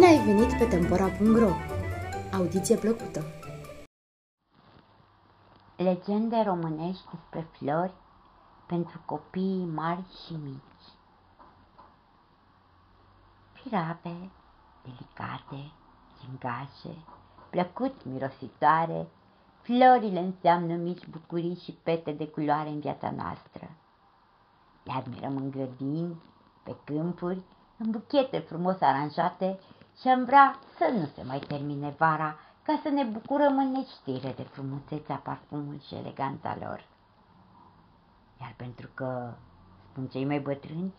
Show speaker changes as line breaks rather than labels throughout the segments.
ai venit pe Tempora.ro! Audiție plăcută!
Legende românești despre flori pentru copii mari și mici. Pirabe, delicate, gingașe, plăcut mirositoare, florile înseamnă mici bucurii și pete de culoare în viața noastră. Le admirăm în grădini, pe câmpuri, în buchete frumos aranjate și am vrea să nu se mai termine vara ca să ne bucurăm în neștire de frumusețea parfumul și eleganța lor. Iar pentru că, spun cei mai bătrâni,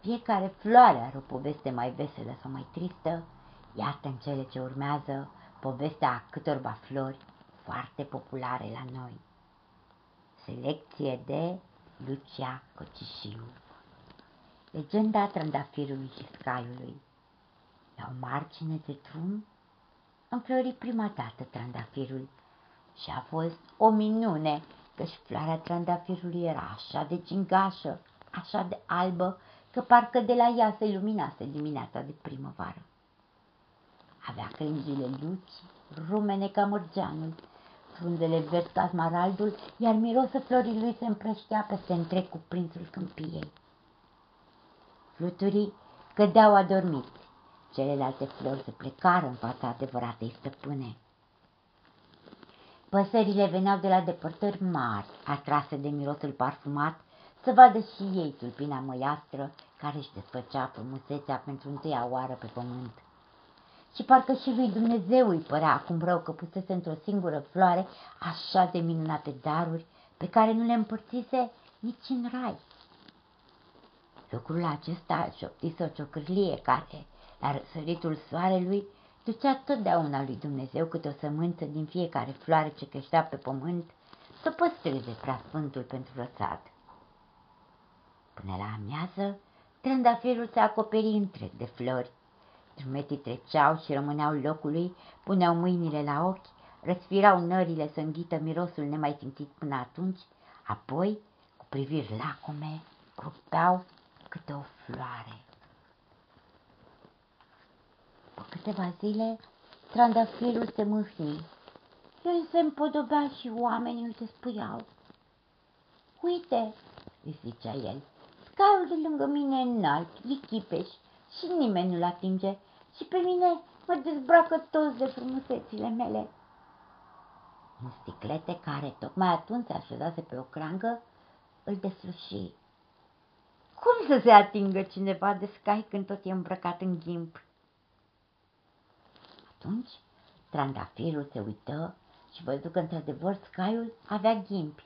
fiecare floare are o poveste mai veselă sau mai tristă, iată în cele ce urmează povestea câtorva flori foarte populare la noi. Selecție de Lucia Cocișiu Legenda trandafirului și scaiului La o margine de drum înflori prima dată trandafirul și a fost o minune căci floarea trandafirului era așa de gingașă, așa de albă, că parcă de la ea se luminase dimineața de primăvară. Avea crengile luci, rumene ca mărgeanul, frunzele verzi ca smaraldul, iar mirosul florii lui se împrăștea peste întreg cuprinsul câmpiei. Fluturii cădeau adormiți, celelalte flori se plecară în fața adevăratei stăpâne. Păsările veneau de la depărtări mari, atrase de mirosul parfumat, să vadă și ei tulpina măiastră care își desfăcea frumusețea pentru întâia oară pe pământ. Și parcă și lui Dumnezeu îi părea acum rău că pusese într-o singură floare așa de minunate daruri pe care nu le împărțise nici în rai. Lucrul acesta șoptise o ciocârlie care, la răsăritul soarelui, ducea totdeauna lui Dumnezeu câte o sămânță din fiecare floare ce creștea pe pământ să păstreze prea sfântul pentru răsad. Până la amiază, trandafirul se acoperi întreg de flori. Drumetii treceau și rămâneau locului, puneau mâinile la ochi, răspirau nările să înghită mirosul nemai simțit până atunci, apoi, cu priviri lacome, rupeau câte o floare. După câteva zile, trandafirul se mâhni. El se împodobea și oamenii îl despuiau. Uite, îi zicea el, scaiul de lângă mine e înalt, e chipeș și nimeni nu-l atinge și pe mine mă dezbracă toți de frumusețile mele. În sticlete care tocmai atunci se așezase pe o crangă, îl desluși. Cum să se atingă cineva de scai când tot e îmbrăcat în ghimp? Atunci trandafirul se uită și văzut că într-adevăr scaiul avea ghimpi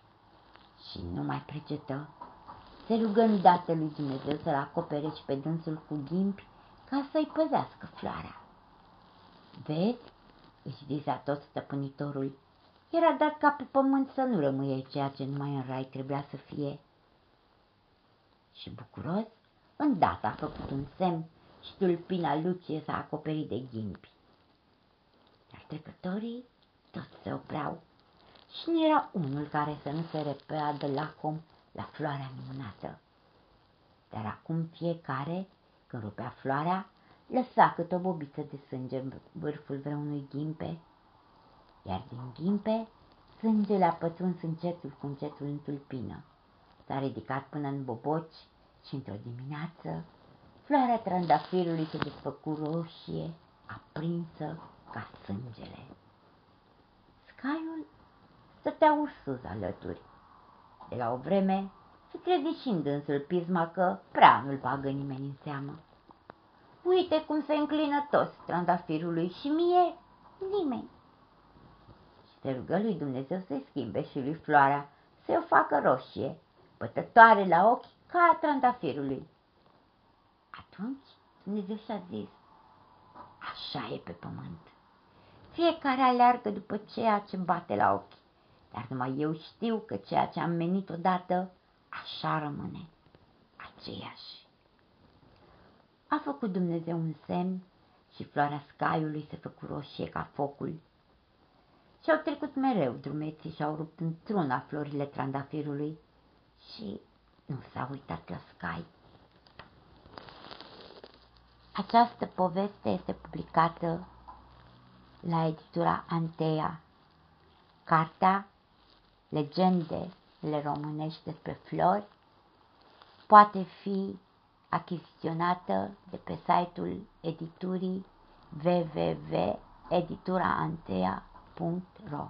și nu mai precetă. Se rugă îndată lui Dumnezeu să-l acopere și pe dânsul cu ghimpi ca să-i păzească floarea. Vezi, își zisa tot stăpânitorul, era dat ca pe pământ să nu rămâie ceea ce numai în rai trebuia să fie și bucuros, îndată a făcut un semn și tulpina Lucie s-a acoperit de ghimpi. Iar trecătorii toți se opreau și nu era unul care să nu se repea de lacom la floarea minunată. Dar acum fiecare, când rupea floarea, lăsa cât o bobiță de sânge în vârful vreunui ghimpe, iar din ghimpe sângele a pătruns încetul cu încetul în tulpină. S-a ridicat până în boboci și într-o dimineață floarea trandafirului se desfăcu roșie, aprinsă ca sângele. Scaiul stătea ursuz alături. De la o vreme se trezi și dânsul pisma că prea nu-l bagă nimeni în seamă. Uite cum se înclină toți trandafirului și mie nimeni. Și se rugă lui Dumnezeu să-i schimbe și lui floarea, să-i o facă roșie, pătătoare la ochi ca a trandafirului. Atunci Dumnezeu și-a zis, așa e pe pământ. Fiecare aleargă după ceea ce bate la ochi, dar numai eu știu că ceea ce am menit odată, așa rămâne, aceeași. A făcut Dumnezeu un semn și floarea scaiului se făcu roșie ca focul. Și au trecut mereu drumeții și au rupt într-una florile trandafirului și nu s-a uitat la scai. Această poveste este publicată la editura Antea. Cartea Legendele românești despre flori poate fi achiziționată de pe site-ul editurii www.edituraantea.ro